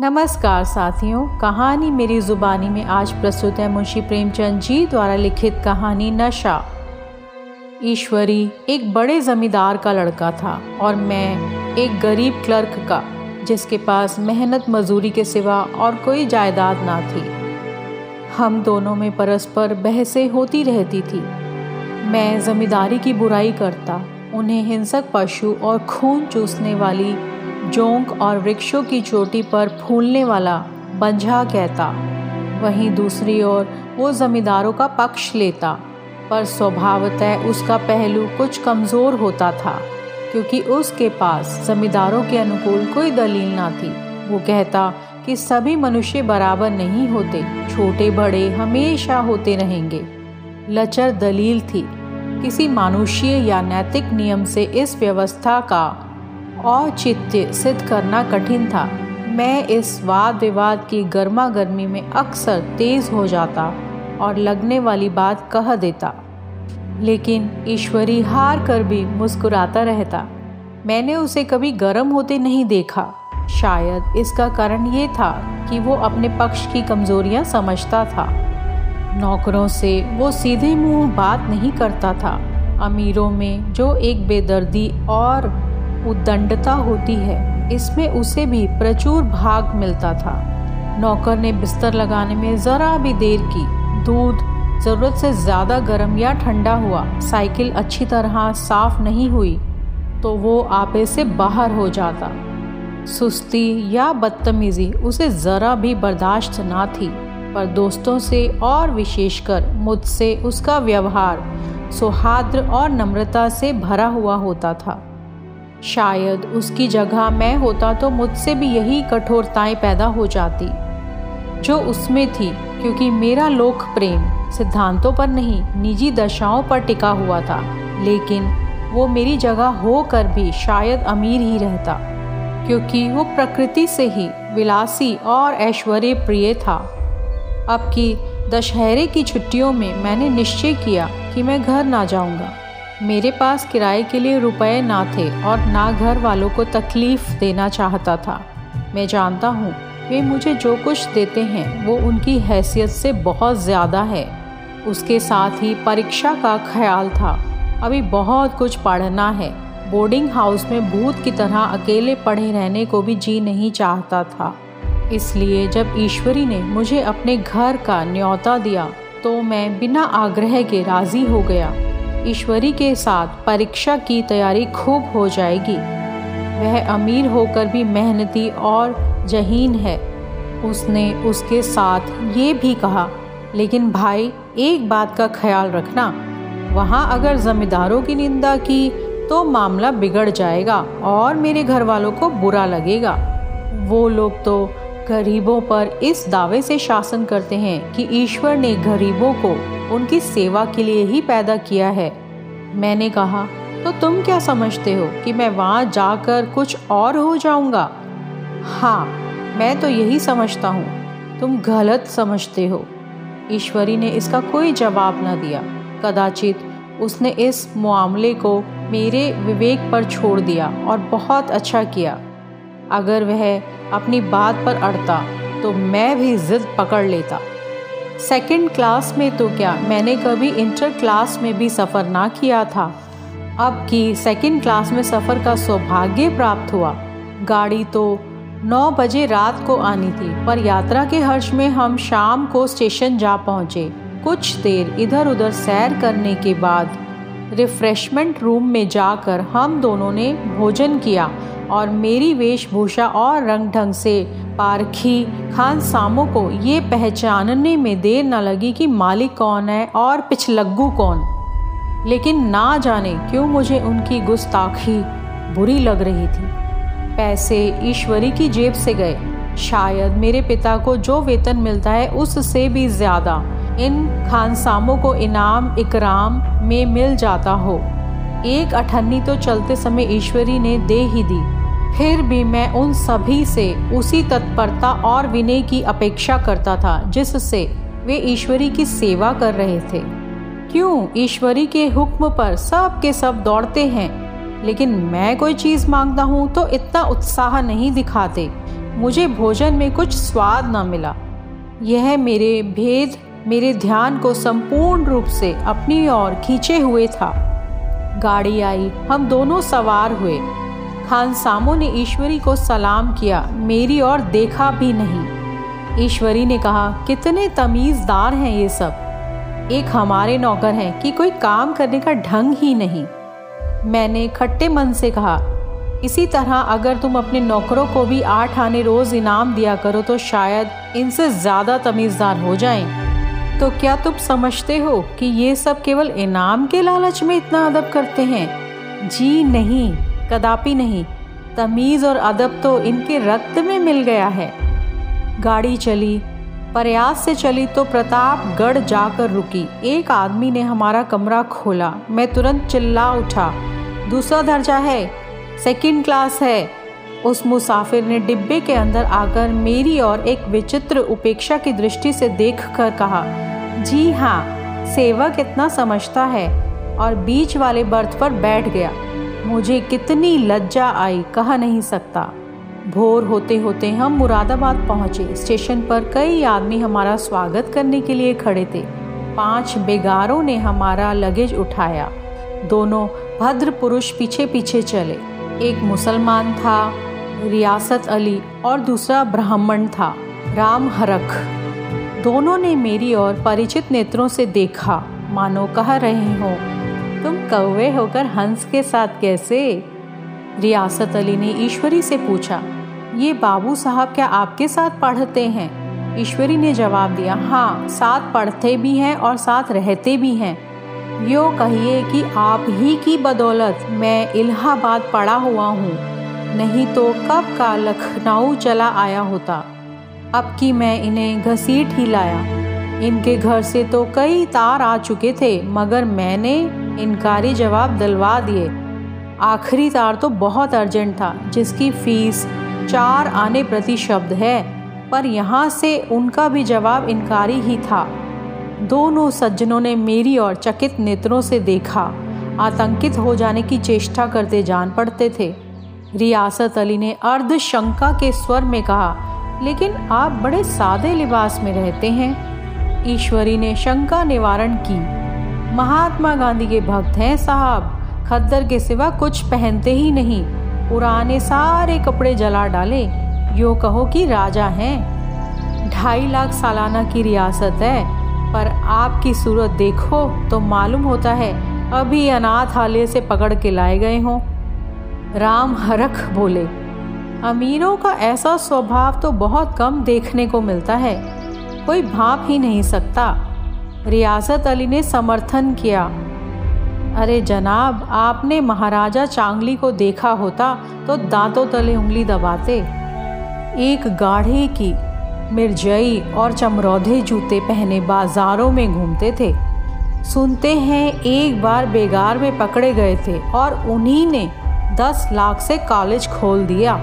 नमस्कार साथियों, कहानी मेरी जुबानी में आज प्रस्तुत है मुंशी प्रेमचंद जी द्वारा लिखित कहानी नशा। ईश्वरी एक बड़े जमींदार का लड़का था और मैं एक गरीब क्लर्क का, जिसके पास मेहनत मजदूरी के सिवा और कोई जायदाद ना थी। हम दोनों में परस्पर बहसें होती रहती थी। मैं जमींदारी की बुराई करता, उन्हें हिंसक पशु और खून चूसने वाली जोंक और वृक्षों की चोटी पर फूलने वाला बंझा कहता। वहीं दूसरी ओर वो जमींदारों का पक्ष लेता, पर स्वभावतः उसका पहलू कुछ कमज़ोर होता था, क्योंकि उसके पास जमींदारों के अनुकूल कोई दलील ना थी। वो कहता कि सभी मनुष्य बराबर नहीं होते, छोटे बड़े हमेशा होते रहेंगे। लचर दलील थी। किसी मानुषीय या नैतिक नियम से इस व्यवस्था का औचित्य सिद्ध करना कठिन था। मैं इस वाद विवाद की गर्मा गर्मी में अक्सर तेज हो जाता और लगने वाली बात कह देता। लेकिन ईश्वरी हार कर भी मुस्कुराता रहता। मैंने उसे कभी गर्म होते नहीं देखा। शायद इसका कारण ये था कि वो अपने पक्ष की कमजोरियाँ समझता था। नौकरों से वो सीधे मुँह बात नहीं करता था। अमीरों में जो एक बेदर्दी और उदंडता होती है। इसमें उसे भी प्रचुर भाग मिलता था। नौकर ने बिस्तर लगाने में ज़रा भी देर की। दूध, ज़रूरत से ज़्यादा गर्म या ठंडा हुआ। साइकिल अच्छी तरह साफ़ नहीं हुई तो वो आपे से बाहर हो जाता। सुस्ती या बदतमीज़ी उसे ज़रा भी बर्दाश्त ना थी, पर दोस्तों से और विशेषकर मुझसे उसका व्यवहार सौहार्द और नम्रता से भरा हुआ होता था। शायद उसकी जगह मैं होता तो मुझसे भी यही कठोरताएँ पैदा हो जाती, जो उसमें थी, क्योंकि मेरा लोक प्रेम सिद्धांतों पर नहीं, निजी दशाओं पर टिका हुआ था। लेकिन वो मेरी जगह होकर भी शायद अमीर ही रहता, क्योंकि वो प्रकृति से ही विलासी और ऐश्वर्य प्रिय था। अब की दशहरे की छुट्टियों में मैंने निश्चय किया कि मैं घर ना जाऊँगा। मेरे पास किराए के लिए रुपए ना थे और ना घर वालों को तकलीफ़ देना चाहता था। मैं जानता हूँ, वे मुझे जो कुछ देते हैं, वो उनकी हैसियत से बहुत ज़्यादा है। उसके साथ ही परीक्षा का ख्याल था। अभी बहुत कुछ पढ़ना है। बोर्डिंग हाउस में भूत की तरह अकेले पढ़े रहने को भी जी नहीं चाहता था। इसलिए जब ईश्वरी ने मुझे अपने घर का न्योता दिया तो मैं बिना आग्रह के राज़ी हो गया। ईश्वरी के साथ परीक्षा की तैयारी खूब हो जाएगी। वह अमीर होकर भी मेहनती और जहीन है। उसने उसके साथ ये भी कहा, लेकिन भाई, एक बात का ख्याल रखना। वहाँ अगर ज़मींदारों की निंदा की तो मामला बिगड़ जाएगा और मेरे घर वालों को बुरा लगेगा। वो लोग तो गरीबों पर इस दावे से शासन करते हैं कि ईश्वर ने गरीबों को उनकी सेवा के लिए ही पैदा किया है। मैंने कहा तो तुम क्या समझते हो कि मैं वहाँ जाकर कुछ और हो जाऊँगा? हाँ मैं तो यही समझता हूँ। तुम गलत समझते हो। ईश्वरी ने इसका कोई जवाब न दिया। कदाचित उसने इस मामले को मेरे विवेक पर छोड़ दिया और बहुत अच्छा किया। अगर वह अपनी बात पर अड़ता तो मैं भी जिद पकड़ लेता। सेकंड क्लास में तो क्या, मैंने कभी इंटर क्लास में भी सफ़र ना किया था। अब की सेकंड क्लास में सफ़र का सौभाग्य प्राप्त हुआ। गाड़ी तो नौ बजे रात को आनी थी, पर यात्रा के हर्ष में हम शाम को स्टेशन जा पहुँचे। कुछ देर इधर उधर सैर करने के बाद रिफ्रेशमेंट रूम में जाकर हम दोनों ने भोजन किया। और मेरी वेशभूषा और रंग ढंग से पारखी खान सामो को ये पहचानने में देर न लगी कि मालिक कौन है और पिछलग्गू कौन। लेकिन ना जाने क्यों मुझे उनकी गुस्ताखी बुरी लग रही थी। पैसे ईश्वरी की जेब से गए। शायद मेरे पिता को जो वेतन मिलता है उससे भी ज़्यादा इन खानसामों को इनाम इकराम में मिल जाता हो। एक अठन्नी तो चलते समय ईश्वरी ने दे ही दी। फिर भी मैं उन सभी से उसी तत्परता और विनय की अपेक्षा करता था, जिससे वे ईश्वरी की सेवा कर रहे थे। क्यों? ईश्वरी के हुक्म पर सब के सब दौड़ते हैं, लेकिन मैं कोई चीज़ माँगता हूँ तो इतना उत्साह नहीं दिखाते। मुझे भोजन में कुछ स्वाद न मिला। यह मेरे भेद, मेरे ध्यान को संपूर्ण रूप से अपनी ओर खींचे हुए था। गाड़ी आई, हम दोनों सवार हुए। खान सामो ने ईश्वरी को सलाम किया, मेरी ओर देखा भी नहीं। ईश्वरी ने कहा, कितने तमीज़दार हैं ये सब। एक हमारे नौकर हैं कि कोई काम करने का ढंग ही नहीं। मैंने खट्टे मन से कहा, इसी तरह अगर तुम अपने नौकरों को भी आठ आने रोज़ इनाम दिया करो तो शायद इनसे ज़्यादा तमीज़दार हो जाएँ। तो क्या तुम समझते हो कि ये सब केवल इनाम के लालच में इतना अदब करते हैं? जी नहीं। कदापि नहीं, तमीज़ और अदब तो इनके रक्त में मिल गया है। गाड़ी चली, प्रयास से चली तो प्रतापगढ़ जाकर रुकी। एक आदमी ने हमारा कमरा खोला। मैं तुरंत चिल्ला उठा, दूसरा दर्जा है सेकंड क्लास है। उस मुसाफिर ने डिब्बे के अंदर आकर मेरी और एक विचित्र उपेक्षा की दृष्टि से देख कर कहा, जी हाँ सेवक इतना समझता है और बीच वाले बर्थ पर बैठ गया। मुझे कितनी लज्जा आई, कहा नहीं सकता। भोर होते होते हम मुरादाबाद पहुँचे। स्टेशन पर कई आदमी हमारा स्वागत करने के लिए खड़े थे। पाँच बेगारों ने हमारा लगेज उठाया। दोनों भद्र पुरुष पीछे पीछे चले। एक मुसलमान था, रियासत अली, और दूसरा ब्राह्मण था, राम हरख। दोनों ने मेरी ओर परिचित नेत्रों से देखा। मानो कह रहे हो तुम कौवे होकर हंस के साथ कैसे? रियासत अली ने ईश्वरी से पूछा, ये बाबू साहब क्या आपके साथ पढ़ते हैं? ईश्वरी ने जवाब दिया हाँ साथ पढ़ते भी हैं और साथ रहते भी हैं। यो कहिए कि आप ही की बदौलत मैं इलाहाबाद पड़ा हुआ हूँ। नहीं तो कब का लखनऊ चला आया होता। अब कि मैं इन्हें घसीट ही लाया। इनके घर से तो कई तार आ चुके थे, मगर मैंने इनकारी जवाब दिलवा दिए। आखिरी तार तो बहुत अर्जेंट था, जिसकी फ़ीस चार आने प्रति शब्द है, पर यहाँ से उनका भी जवाब इनकारी ही था। दोनों सज्जनों ने मेरी और चकित नेत्रों से देखा। आतंकित हो जाने की चेष्टा करते जान पड़ते थे। रियासत अली ने अर्ध शंका के स्वर में कहा, लेकिन आप बड़े सादे लिबास में रहते हैं। ईश्वरी ने शंका निवारण की। महात्मा गांधी के भक्त हैं साहब। खद्दर के सिवा कुछ पहनते ही नहीं। पुराने सारे कपड़े जला डाले। यो कहो कि राजा हैं। ढाई लाख सालाना की रियासत है। पर आपकी सूरत देखो तो मालूम होता है, अभी अनाथ अनाथालय से पकड़ के लाए गए हों। राम हरख बोले, अमीरों का ऐसा स्वभाव तो बहुत कम देखने को मिलता है। कोई भाप ही नहीं सकता। रियासत अली ने समर्थन किया। अरे जनाब, आपने महाराजा चांगली को देखा होता तो दांतों तले उंगली दबाते। एक गाढ़े की मिर्जई और चमरौधे जूते पहने बाजारों में घूमते थे। सुनते हैं एक बार बेगार में पकड़े गए थे और उन्हीं ने दस लाख से कॉलेज खोल दिया।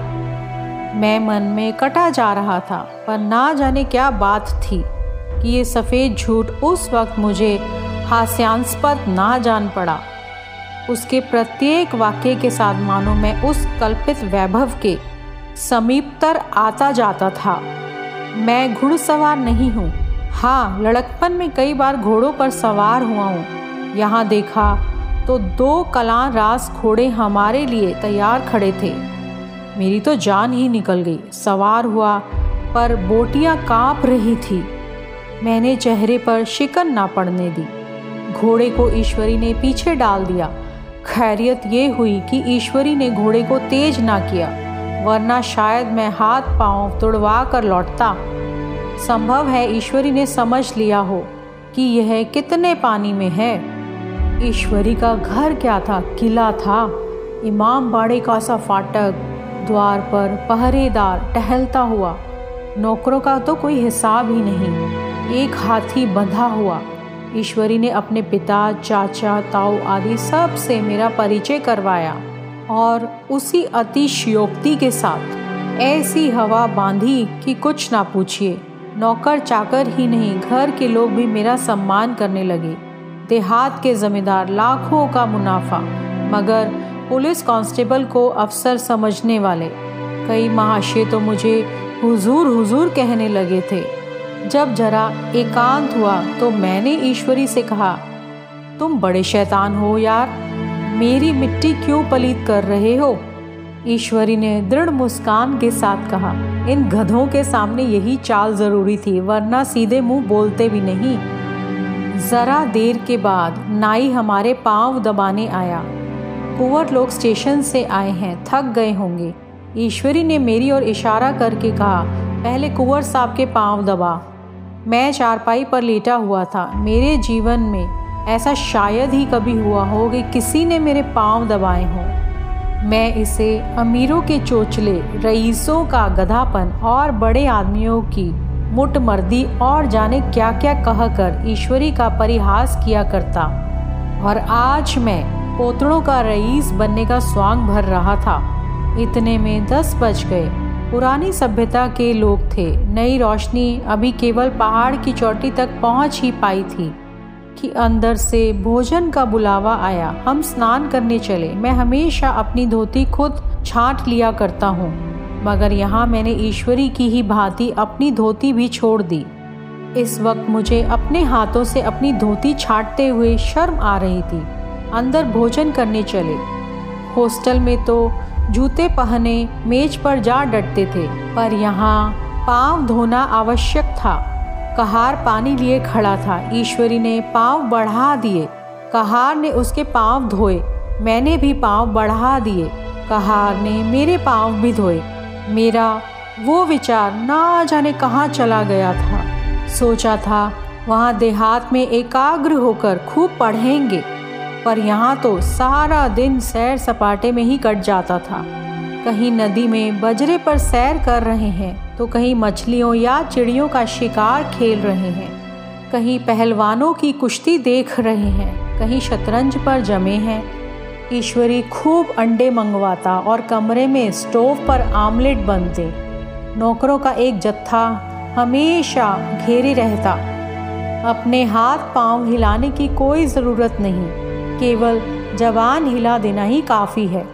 मैं मन में कटा जा रहा था, पर ना जाने क्या बात थी। कि ये सफ़ेद झूठ उस वक्त मुझे हास्यास्पद ना जान पड़ा। उसके प्रत्येक वाक्य के साथ मानो मैं उस कल्पित वैभव के समीपतर आता जाता था। मैं घुड़सवार नहीं हूँ। हाँ लड़कपन में कई बार घोड़ों पर सवार हुआ हूँ। यहाँ देखा तो दो कलां रास घोड़े हमारे लिए तैयार खड़े थे। मेरी तो जान ही निकल गई। सवार हुआ, पर बोटियाँ काँप रही थी। मैंने चेहरे पर शिकन ना पड़ने दी। घोड़े को ईश्वरी ने पीछे डाल दिया। खैरियत ये हुई कि ईश्वरी ने घोड़े को तेज ना किया, वरना शायद मैं हाथ पाँव तुड़वा कर लौटता। संभव है ईश्वरी ने समझ लिया हो कि यह कितने पानी में है। ईश्वरी का घर क्या था? किला था। इमाम बाड़े का सा फाटक, द्वार पर पहरेदार टहलता हुआ। नौकरों का तो कोई हिसाब ही नहीं। एक हाथी बंधा हुआ। ईश्वरी ने अपने पिता, चाचा, ताऊ आदि सबसे मेरा परिचय करवाया और उसी अतिशयोक्ति के साथ ऐसी हवा बांधी कि कुछ ना पूछिए। नौकर चाकर ही नहीं, घर के लोग भी मेरा सम्मान करने लगे। देहात के जमींदार लाखों का मुनाफा, मगर पुलिस कांस्टेबल को अफसर समझने वाले। कई महाशय तो मुझे हुजूर हुजूर कहने लगे थे। जब जरा एकांत हुआ तो मैंने ईश्वरी से कहा, तुम बड़े शैतान हो यार, मेरी मिट्टी क्यों पलीत कर रहे हो? ईश्वरी ने दृढ़ मुस्कान के साथ कहा, इन गधों के सामने यही चाल ज़रूरी थी, वरना सीधे मुँह बोलते भी नहीं। जरा देर के बाद नाई हमारे पाँव दबाने आया। कुंवर लोग स्टेशन से आए हैं, थक गए होंगे। ईश्वरी ने मेरी ओर इशारा करके कहा पहले कुंवर साहब के पाँव दबा। मैं चारपाई पर लेटा हुआ था। मेरे जीवन में ऐसा शायद ही कभी हुआ हो कि किसी ने मेरे पाँव दबाए हों। मैं इसे अमीरों के चोचले, रईसों का गधापन और बड़े आदमियों की मुठ मर्दी और जाने क्या क्या कहकर ईश्वरी का परिहास किया करता। और आज मैं पोतड़ों का रईस बनने का स्वांग भर रहा था। इतने में दस बज गए। पुरानी सभ्यता के लोग थे। नई रोशनी अभी केवल पहाड़ की चोटी तक पहुँच ही पाई थी कि अंदर से भोजन का बुलावा आया। हम स्नान करने चले। मैं हमेशा अपनी धोती खुद छांट लिया करता हूँ, मगर यहाँ मैंने ईश्वरी की ही भांति अपनी धोती भी छोड़ दी। इस वक्त मुझे अपने हाथों से अपनी धोती छाटते हुए शर्म आ रही थी। अंदर भोजन करने चले। हॉस्टल में तो जूते पहने मेज पर जा डटते थे, पर यहाँ पाँव धोना आवश्यक था। कहार पानी लिए खड़ा था। ईश्वरी ने पाँव बढ़ा दिए। कहार ने उसके पाँव धोए। मैंने भी पाँव बढ़ा दिए। कहार ने मेरे पाँव भी धोए। मेरा वो विचार ना जाने कहाँ चला गया था। सोचा था, वहाँ देहात में एकाग्र होकर खूब पढ़ेंगे। पर यहाँ तो सारा दिन सैर सपाटे में ही कट जाता था। कहीं नदी में बजरे पर सैर कर रहे हैं तो कहीं मछलियों या चिड़ियों का शिकार खेल रहे हैं। कहीं पहलवानों की कुश्ती देख रहे हैं, कहीं शतरंज पर जमे हैं। ईश्वरी खूब अंडे मंगवाता और कमरे में स्टोव पर आमलेट बनते। नौकरों का एक जत्था हमेशा घेरे रहता। अपने हाथ पाँव हिलाने की कोई ज़रूरत नहीं। केवल जवान हिला देना ही काफ़ी है।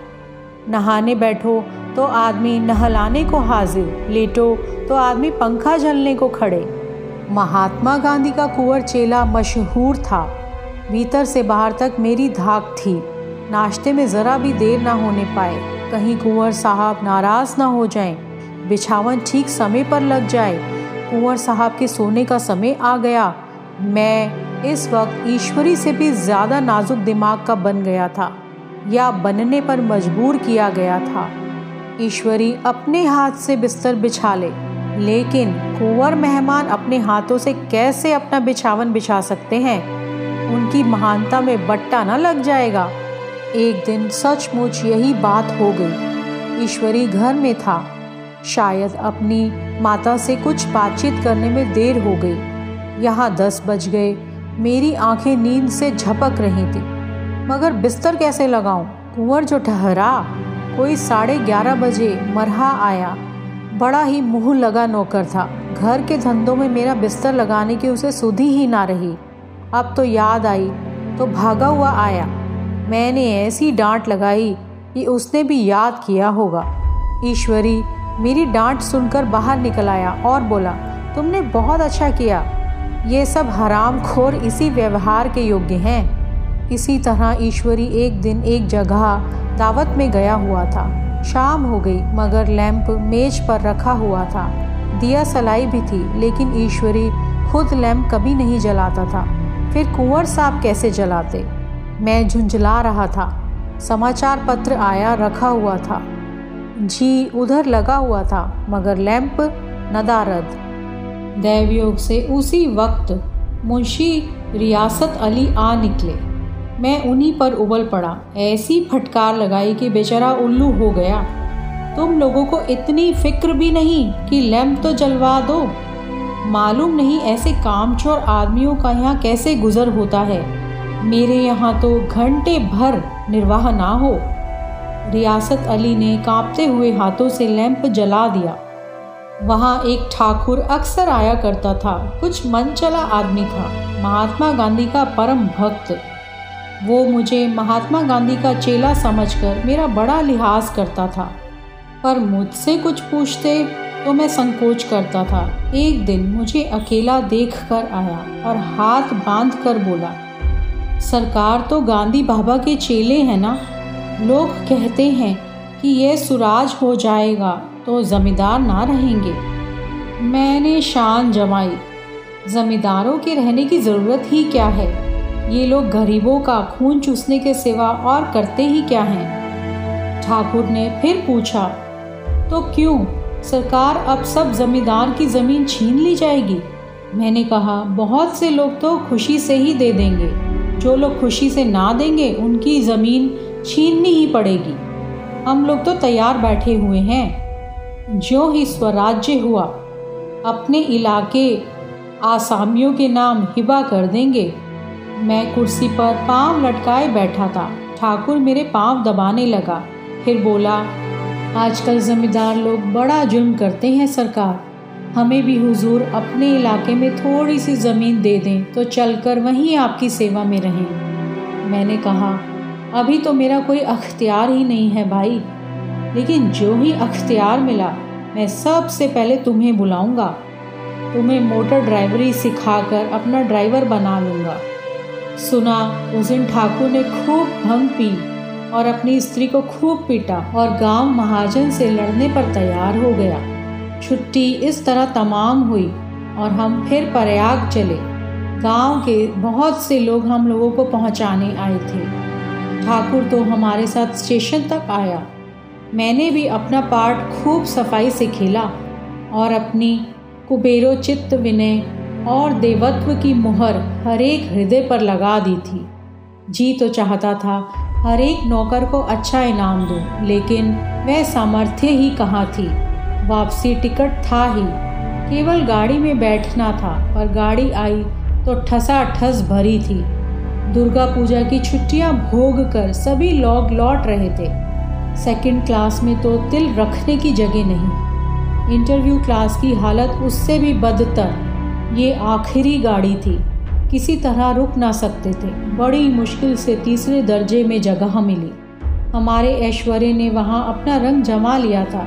नहाने बैठो तो आदमी नहलाने को हाजिर लेटो तो आदमी पंखा झलने को खड़े। महात्मा गांधी का कुंवर चेला मशहूर था। भीतर से बाहर तक मेरी धाक थी। नाश्ते में ज़रा भी देर ना होने पाए। कहीं कुंवर साहब नाराज़ ना हो जाएँ, बिछावन ठीक समय पर लग जाए। कुंवर साहब के सोने का समय आ गया। मैं इस वक्त ईश्वरी से भी ज़्यादा नाजुक दिमाग का बन गया था, या बनने पर मजबूर किया गया था। ईश्वरी अपने हाथ से बिस्तर बिछा ले, लेकिन कुंवर मेहमान अपने हाथों से कैसे अपना बिछावन बिछा सकते हैं? उनकी महानता में बट्टा न लग जाएगा। एक दिन सचमुच यही बात हो गई। ईश्वरी घर में था। शायद अपनी माता से कुछ बातचीत करने में देर हो गई। यहाँ दस बज गए। मेरी आँखें नींद से झपक रही थी। मगर बिस्तर कैसे लगाऊँ? कुंवर जो ठहरा, कोई साढ़े ग्यारह बजे मरहा आया। बड़ा ही मुँह लगा नौकर था। घर के धंधों में मेरा बिस्तर लगाने की उसे सुधी ही ना रही। अब तो याद आई तो भागा हुआ आया। मैंने ऐसी डांट लगाई कि उसने भी याद किया होगा। ईश्वरी, मेरी डांट सुनकर बाहर निकल आया और बोला, तुमने बहुत अच्छा किया। ये सब हराम खोर इसी व्यवहार के योग्य हैं। इसी तरह ईश्वरी एक दिन एक जगह दावत में गया हुआ था। शाम हो गई, मगर लैंप मेज पर रखा हुआ था। दिया सलाई भी थी, लेकिन ईश्वरी खुद लैंप कभी नहीं जलाता था। फिर कुंवर साहब कैसे जलाते? मैं झुंझला रहा था। समाचार पत्र आया, रखा हुआ था। जी उधर लगा हुआ था, मगर लैंप नदारद। दैवयोग से उसी वक्त मुंशी रियासत अली आ निकले। मैं उन्हीं पर उबल पड़ा। ऐसी फटकार लगाई कि बेचारा उल्लू हो गया। तुम लोगों को इतनी फ़िक्र भी नहीं कि लैम्प तो जलवा दो। मालूम नहीं ऐसे कामचोर आदमियों का यहाँ कैसे गुजर होता है। मेरे यहाँ तो घंटे भर निर्वाह ना हो। रियासत अली ने कांपते हुए हाथों से लैंप जला दिया। वहाँ एक ठाकुर अक्सर आया करता था। कुछ मन चला आदमी था। महात्मा गांधी का परम भक्त। वो मुझे महात्मा गांधी का चेला समझकर मेरा बड़ा लिहाज करता था। पर मुझसे कुछ पूछते तो मैं संकोच करता था। एक दिन मुझे अकेला देख कर आया और हाथ बाँध कर बोला, सरकार तो गांधी बाबा के चेले हैं ना? लोग कहते हैं कि यह सुराज हो जाएगा। तो ज़मींदार ना रहेंगे। मैंने शान जमाई। ज़मींदारों के रहने की ज़रूरत ही क्या है? ये लोग गरीबों का खून चूसने के सिवा और करते ही क्या हैं? ठाकुर ने फिर पूछा तो क्यों? सरकार अब सब जमींदार की ज़मीन छीन ली जाएगी? मैंने कहा, बहुत से लोग तो खुशी से ही दे देंगे। जो लोग खुशी से ना देंगे, उनकी ज़मीन छीननी ही पड़ेगी। हम लोग तो तैयार बैठे हुए हैं। जो ही स्वराज्य हुआ, अपने इलाके आसामियों के नाम हिबा कर देंगे। मैं कुर्सी पर पाँव लटकाए बैठा था। ठाकुर मेरे पाँव दबाने लगा। फिर बोला, आजकल ज़मींदार लोग बड़ा जुल्म करते हैं सरकार। हमें भी हुजूर अपने इलाके में थोड़ी सी ज़मीन दे दें तो चलकर वहीं आपकी सेवा में रहें। मैंने कहा, अभी तो मेरा कोई अख्तियार ही नहीं है भाई। लेकिन जो ही अख्तियार मिला, मैं सबसे पहले तुम्हें बुलाऊँगा। तुम्हें मोटर ड्राइवरी सिखाकर अपना ड्राइवर बना लूँगा। सुना, उस दिन ठाकुर ने खूब भंग पी और अपनी स्त्री को खूब पीटा और गाँव महाजन से लड़ने पर तैयार हो गया। छुट्टी इस तरह तमाम हुई और हम फिर प्रयाग चले। गाँव के बहुत से लोग हम लोगों को पहुँचाने आए थे। ठाकुर तो हमारे साथ स्टेशन तक आया। मैंने भी अपना पार्ट खूब सफ़ाई से खेला और अपनी कुबेरो चित्त विनय और देवत्व की मुहर हरेक हृदय पर लगा दी थी। जी तो चाहता था हर एक नौकर को अच्छा इनाम दूँ, लेकिन वह सामर्थ्य ही कहाँ थी? वापसी टिकट था ही। केवल गाड़ी में बैठना था पर गाड़ी आई तो ठसा ठस भरी थी। दुर्गा पूजा की छुट्टियाँ भोग कर सभी लोग लौट रहे थे। सेकंड क्लास में तो तिल रखने की जगह नहीं। इंटरव्यू क्लास की हालत उससे भी बदतर। ये आखिरी गाड़ी थी। किसी तरह रुक ना सकते थे। बड़ी मुश्किल से तीसरे दर्जे में जगह मिली। हमारे ऐश्वर्य ने वहाँ अपना रंग जमा लिया था,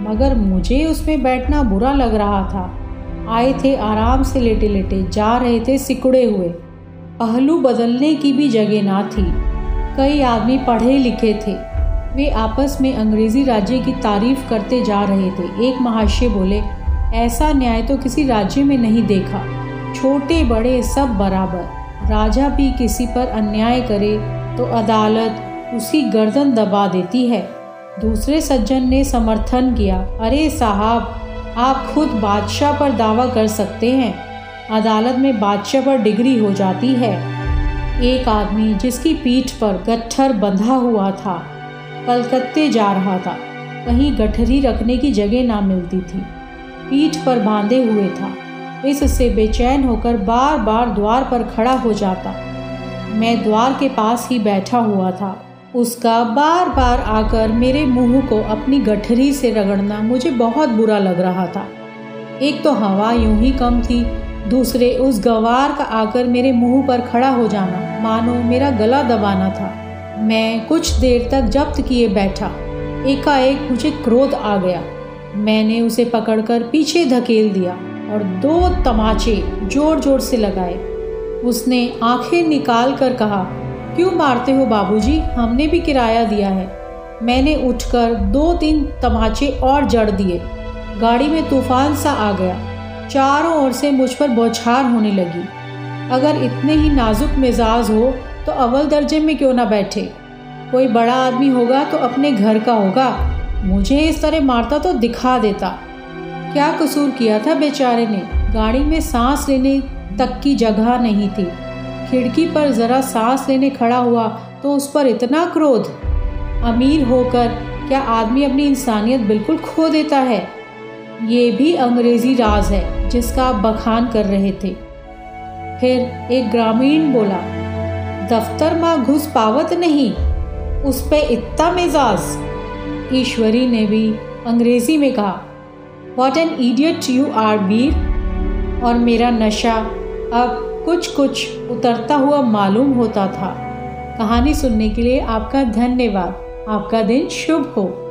मगर मुझे उसमें बैठना बुरा लग रहा था। आए थे आराम से लेटे लेटे जा रहे थे सिकुड़े हुए। पहलू बदलने की भी जगह ना थी। कई आदमी पढ़े लिखे थे। वे आपस में अंग्रेज़ी राज्य की तारीफ़ करते जा रहे थे। एक महाशय बोले, ऐसा न्याय तो किसी राज्य में नहीं देखा। छोटे, बड़े, सब बराबर। राजा भी किसी पर अन्याय करे तो अदालत उसकी गर्दन दबा देती है। दूसरे सज्जन ने समर्थन किया, अरे साहब, आप खुद बादशाह पर दावा कर सकते हैं। अदालत में बादशाह पर डिग्री हो जाती है। एक आदमी जिसकी पीठ पर गट्ठर बंधा हुआ था कलकत्ते जा रहा था। कहीं गठरी रखने की जगह ना मिलती थी। पीठ पर बांधे हुए था। इससे बेचैन होकर बार बार द्वार पर खड़ा हो जाता। मैं द्वार के पास ही बैठा हुआ था। उसका बार बार आकर मेरे मुँह को अपनी गठरी से रगड़ना मुझे बहुत बुरा लग रहा था। एक तो हवा यूँ ही कम थी, दूसरे उस गवार का आकर मेरे मुँह पर खड़ा हो जाना। मानो मेरा गला दबाना था। मैं कुछ देर तक जब्त किए बैठा। एकाएक मुझे क्रोध आ गया। मैंने उसे पकड़कर पीछे धकेल दिया और दो तमाचे ज़ोर ज़ोर से लगाए। उसने आँखें निकाल कर कहा, क्यों मारते हो बाबूजी? हमने भी किराया दिया है। मैंने उठकर दो तीन तमाचे और जड़ दिए। गाड़ी में तूफ़ान सा आ गया। चारों ओर से मुझ पर बौछार होने लगी। अगर इतने ही नाजुक मिजाज हो तो अव्वल दर्जे में क्यों ना बैठे? कोई बड़ा आदमी होगा तो अपने घर का होगा। मुझे इस तरह मारता तो दिखा देता। क्या कसूर किया था बेचारे ने? गाड़ी में सांस लेने तक की जगह नहीं थी। खिड़की पर ज़रा सांस लेने खड़ा हुआ तो उस पर इतना क्रोध। अमीर होकर क्या आदमी अपनी इंसानियत बिल्कुल खो देता है? ये भी अंग्रेज़ी राज है जिसका आप बखान कर रहे थे। फिर एक ग्रामीण बोला दफ्तर माँ घुस पावत नहीं उस पे इतना मिजाज। ईश्वरी ने भी अंग्रेज़ी में कहा what an idiot you are बीर और मेरा नशा अब कुछ कुछ उतरता हुआ मालूम होता था। कहानी सुनने के लिए आपका धन्यवाद। आपका दिन शुभ हो।